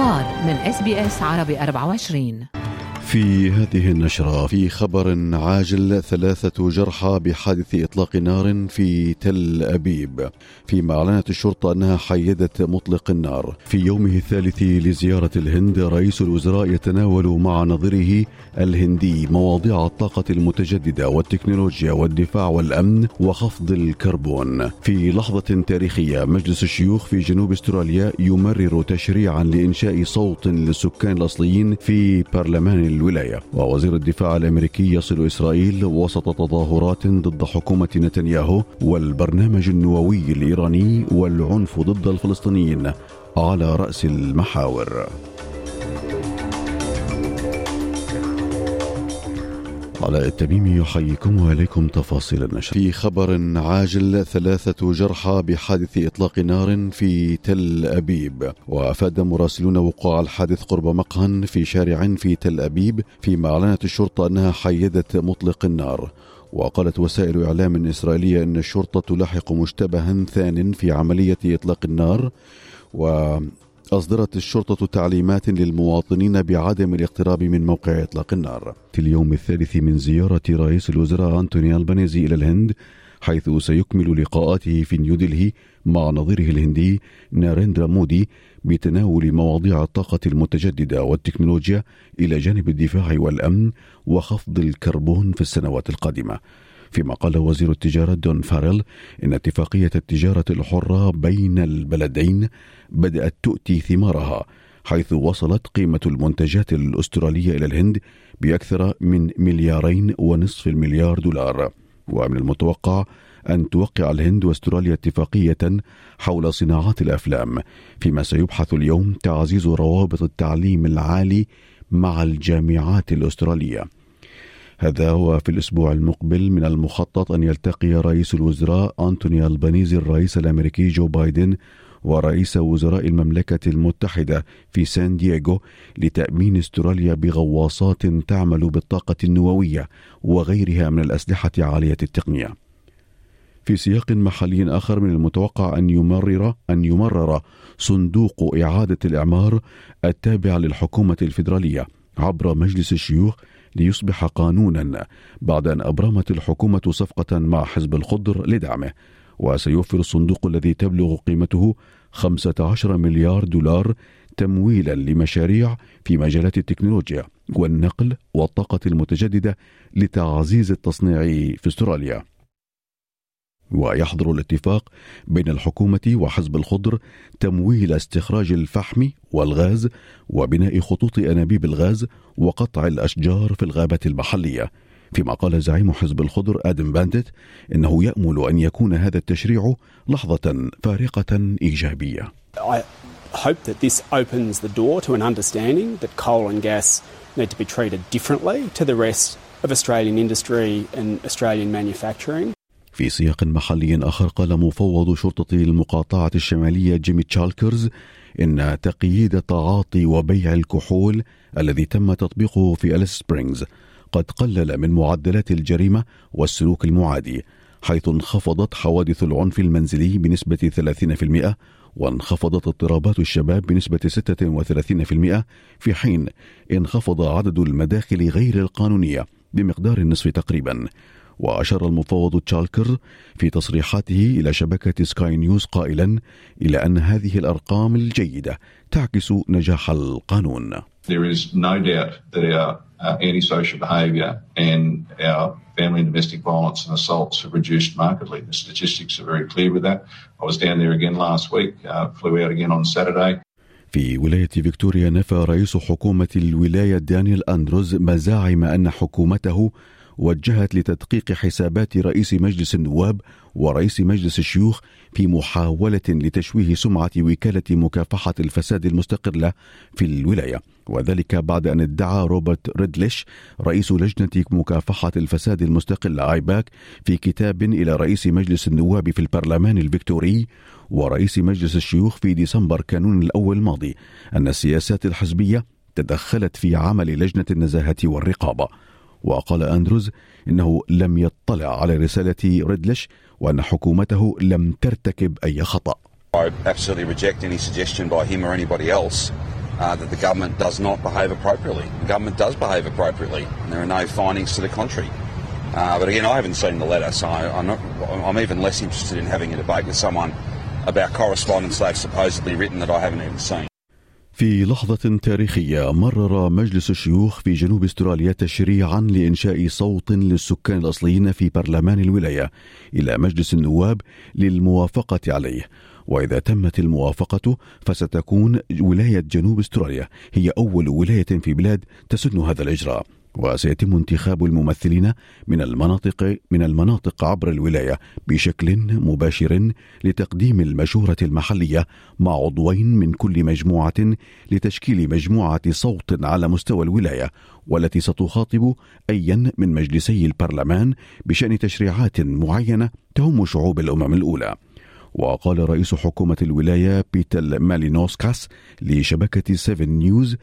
الأخبار من إس بي إس عربي 24 في هذه النشرة في خبر عاجل ثلاثة جرحى بحادث إطلاق نار في تل أبيب. فيما أعلنت الشرطة أنها حيدت مطلق النار. في يومه الثالث لزيارة الهند رئيس الوزراء يتناول مع نظيره الهندي مواضيع الطاقة المتجددة والتكنولوجيا والدفاع والأمن وخفض الكربون. في لحظة تاريخية مجلس الشيوخ في جنوب أستراليا يمرر تشريعا لإنشاء صوت للسكان الأصليين في برلمان الولاية. ووزير الدفاع الأمريكي يصل إسرائيل وسط تظاهرات ضد حكومة نتنياهو والبرنامج النووي الإيراني والعنف ضد الفلسطينيين على رأس المحاور. علاء التميمي يحييكم وإليكم تفاصيل النشر. في خبر عاجل ثلاثة جرحى بحادث إطلاق نار في تل أبيب. وأفاد مراسلون وقوع الحادث قرب مقهى في شارع في تل أبيب فيما أعلنت الشرطة أنها حيدت مطلق النار. وقالت وسائل إعلام إسرائيلية أن الشرطة تلاحق مشتبها ثان في عملية إطلاق النار. و أصدرت الشرطة تعليمات للمواطنين بعدم الاقتراب من موقع إطلاق النار. في اليوم الثالث من زيارة رئيس الوزراء أنتوني ألبانيزي إلى الهند حيث سيكمل لقاءاته في نيودلهي مع نظيره الهندي ناريندرا مودي بتناول مواضيع الطاقة المتجددة والتكنولوجيا إلى جانب الدفاع والأمن وخفض الكربون في السنوات القادمة. فيما قال وزير التجارة دون فاريل إن اتفاقية التجارة الحرة بين البلدين بدأت تؤتي ثمارها حيث وصلت قيمة المنتجات الأسترالية إلى الهند بأكثر من مليارين ونصف المليار دولار. ومن المتوقع أن توقع الهند وأستراليا اتفاقية حول صناعات الأفلام فيما سيبحث اليوم تعزيز روابط التعليم العالي مع الجامعات الأسترالية. هذا هو في الأسبوع المقبل من المخطط أن يلتقي رئيس الوزراء أنتوني ألبانيزي الرئيس الأمريكي جو بايدن ورئيس وزراء المملكة المتحدة في سان دييغو لتأمين استراليا بغواصات تعمل بالطاقة النووية وغيرها من الأسلحة عالية التقنية. في سياق محلي آخر من المتوقع أن يمرر أن يمرر صندوق إعادة الإعمار التابع للحكومة الفيدرالية عبر مجلس الشيوخ ليصبح قانونا بعد أن أبرمت الحكومة صفقة مع حزب الخضر لدعمه وسيوفر الصندوق الذي تبلغ قيمته 15 مليار دولار تمويلا لمشاريع في مجالات التكنولوجيا والنقل والطاقة المتجددة لتعزيز التصنيع في أستراليا. ويحظر الاتفاق بين الحكومة وحزب الخضر تمويل استخراج الفحم والغاز وبناء خطوط أنابيب الغاز وقطع الأشجار في الغابة المحلية فيما قال زعيم حزب الخضر آدم باندت إنه يأمل أن يكون هذا التشريع لحظة فارقة إيجابية I hope that this opens the door to an understanding that coal and gas need to be treated differently to the rest of Australian industry and Australian manufacturing. في سياق محلي آخر قال مفوض شرطة المقاطعة الشمالية جيمي تشالكرز إن تقييد تعاطي وبيع الكحول الذي تم تطبيقه في أليس سبرينغز قد قلل من معدلات الجريمة والسلوك المعادي حيث انخفضت حوادث العنف المنزلي بنسبة 30% وانخفضت اضطرابات الشباب بنسبة 36% في حين انخفض عدد المداخل غير القانونية بمقدار النصف تقريبا. وأشار المفوض تشالكر في تصريحاته إلى شبكة سكاي نيوز قائلا إلى أن هذه الأرقام الجيدة تعكس نجاح القانون. There is no doubt that our uh, antisocial behaviour and our family and domestic violence and assaults have reduced markedly. The statistics are very clear with that. I was down there again last week, uh, flew out again on Saturday. في ولاية فيكتوريا نفى رئيس حكومة الولاية دانيال أندروز مزاعم أن حكومته وجهت لتدقيق حسابات رئيس مجلس النواب ورئيس مجلس الشيوخ في محاولة لتشويه سمعة وكالة مكافحة الفساد المستقلة في الولاية. وذلك بعد أن ادعى روبرت ريدليش رئيس لجنة مكافحة الفساد المستقلة آيباك في كتاب إلى رئيس مجلس النواب في البرلمان الفيكتوري ورئيس مجلس الشيوخ في ديسمبر كانون الأول الماضي أن السياسات الحزبية تدخلت في عمل لجنة النزاهة والرقابة. وقال أندروز إنه لم يطلع على رسالة ريدلش وأن حكومته لم ترتكب أي خطأ I absolutely reject any suggestion by him or anybody else uh, that the government does not behave appropriately. The government does behave appropriately, and there are no findings to the contrary. Uh, but again, I haven't seen the letter, so I'm, not, I'm even less interested in having a debate with someone about correspondence they've supposedly written that I haven't even seen. في لحظة تاريخية مرر مجلس الشيوخ في جنوب استراليا تشريعا لإنشاء صوت للسكان الأصليين في برلمان الولاية إلى مجلس النواب للموافقة عليه. وإذا تمت الموافقة فستكون ولاية جنوب استراليا هي أول ولاية في بلاد تسن هذا الإجراء. وسيتم انتخاب الممثلين من المناطق من المناطق عبر الولاية بشكل مباشر لتقديم المشورة المحلية مع عضوين من كل مجموعة لتشكيل مجموعة صوت على مستوى الولاية والتي ستخاطب ايا من مجلسي البرلمان بشأن تشريعات معينة تهم شعوب الأمم الأولى. وقال رئيس حكومة الولاية بيتل مالينوسكاس لشبكة 7 نيوز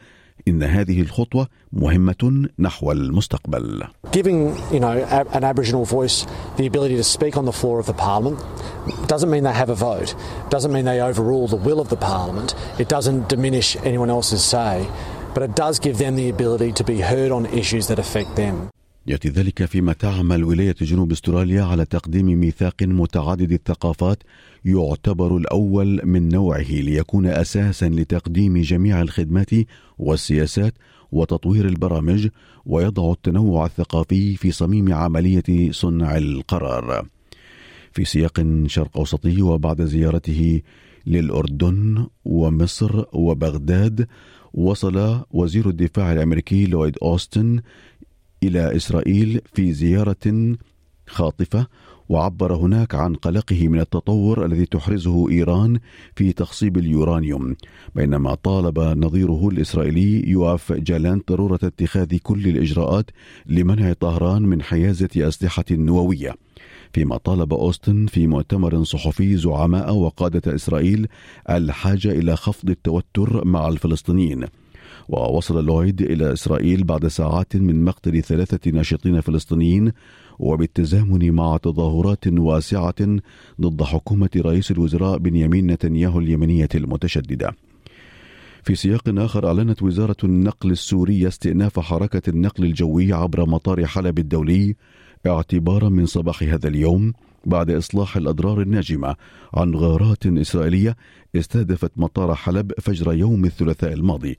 إن هذه الخطوة مهمة نحو المستقبل. Giving, you know, an Aboriginal voice the ability to speak on the floor of the Parliament doesn't mean they have a vote, doesn't mean they overrule the will of the Parliament, it doesn't diminish anyone else's say, but it does give them the ability to be heard on issues that affect them. يأتي ذلك فيما تعمل ولاية جنوب استراليا على تقديم ميثاق متعدد الثقافات يعتبر الأول من نوعه ليكون أساسا لتقديم جميع الخدمات والسياسات وتطوير البرامج ويضع التنوع الثقافي في صميم عملية صنع القرار. في سياق شرق أوسطي وبعد زيارته للأردن ومصر وبغداد وصل وزير الدفاع الأمريكي لويد أوستن إلى إسرائيل في زيارة خاطفة وعبر هناك عن قلقه من التطور الذي تحرزه إيران في تخصيب اليورانيوم بينما طالب نظيره الإسرائيلي يوأف جالانت ضرورة اتخاذ كل الإجراءات لمنع طهران من حيازة أسلحة نووية. فيما طالب أوستن في مؤتمر صحفي زعماء وقادة إسرائيل الحاجة إلى خفض التوتر مع الفلسطينيين. ووصل لويد إلى إسرائيل بعد ساعات من مقتل ثلاثة ناشطين فلسطينيين وبالتزامن مع تظاهرات واسعة ضد حكومة رئيس الوزراء بنيامين نتنياهو اليمنية المتشددة. في سياق آخر أعلنت وزارة النقل السورية استئناف حركة النقل الجوي عبر مطار حلب الدولي اعتبارا من صباح هذا اليوم بعد إصلاح الأضرار الناجمة عن غارات إسرائيلية استهدفت مطار حلب فجر يوم الثلاثاء الماضي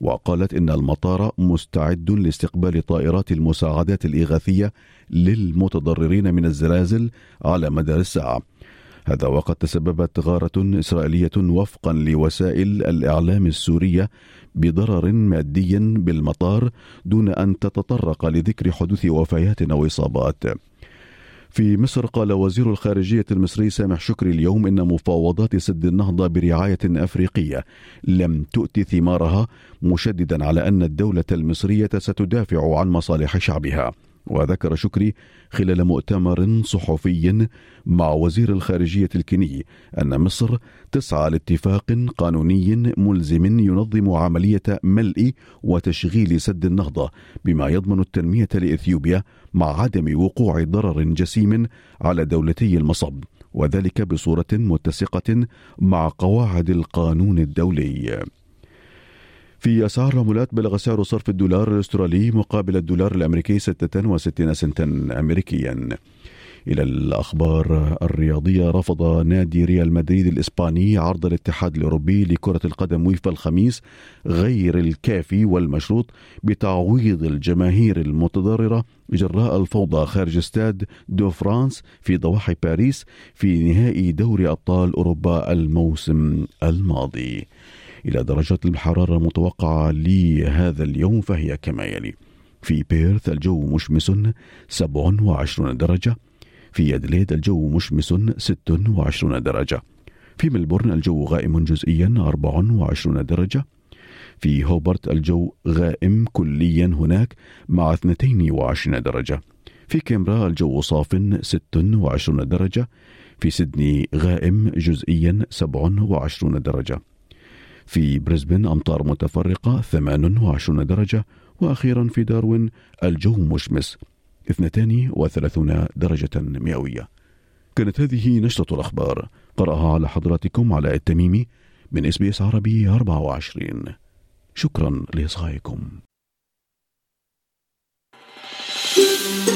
وقالت إن المطار مستعد لاستقبال طائرات المساعدات الإغاثية للمتضررين من الزلازل على مدار الساعة. هذا وقد تسببت غارة إسرائيلية وفقا لوسائل الإعلام السورية بضرر مادي بالمطار دون أن تتطرق لذكر حدوث وفيات أو إصابات. في مصر قال وزير الخارجية المصري سامح شكري اليوم إن مفاوضات سد النهضة برعاية أفريقية لم تؤتي ثمارها مشددا على أن الدولة المصرية ستدافع عن مصالح شعبها. وذكر شكري خلال مؤتمر صحفي مع وزير الخارجية الكيني أن مصر تسعى لاتفاق قانوني ملزم ينظم عملية ملء وتشغيل سد النهضة بما يضمن التنمية لإثيوبيا مع عدم وقوع ضرر جسيم على دولتي المصب وذلك بصورة متسقة مع قواعد القانون الدولي. في أسعار العملات بلغ سعر صرف الدولار الأسترالي مقابل الدولار الأمريكي 66 سنتا أمريكيا إلى الأخبار الرياضية رفض نادي ريال مدريد الإسباني عرض الاتحاد الأوروبي لكرة القدم ويفا الخميس غير الكافي والمشروط بتعويض الجماهير المتضررة جراء الفوضى خارج استاد دو فرانس في ضواحي باريس في نهائي دوري أبطال أوروبا الموسم الماضي. إلى درجات الحرارة المتوقعة لهذا اليوم فهي كما يلي. في بيرث الجو مشمس 27 درجة. في أدليد الجو مشمس 26 درجة. في ملبورن الجو غائم جزئيا 24 درجة. في هوبرت الجو غائم كليا هناك مع 22 درجة. في كامبرا الجو صاف 26 درجة. في سيدني غائم جزئيا 27 درجة. في بريسبن أمطار متفرقة 28 درجة وأخيرا في داروين الجو مشمس 32 درجة مئوية. كانت هذه نشرة الأخبار. قرأها على حضراتكم علاء التميمي من إس بي إس عربي 24 شكرا لإصغائكم. هل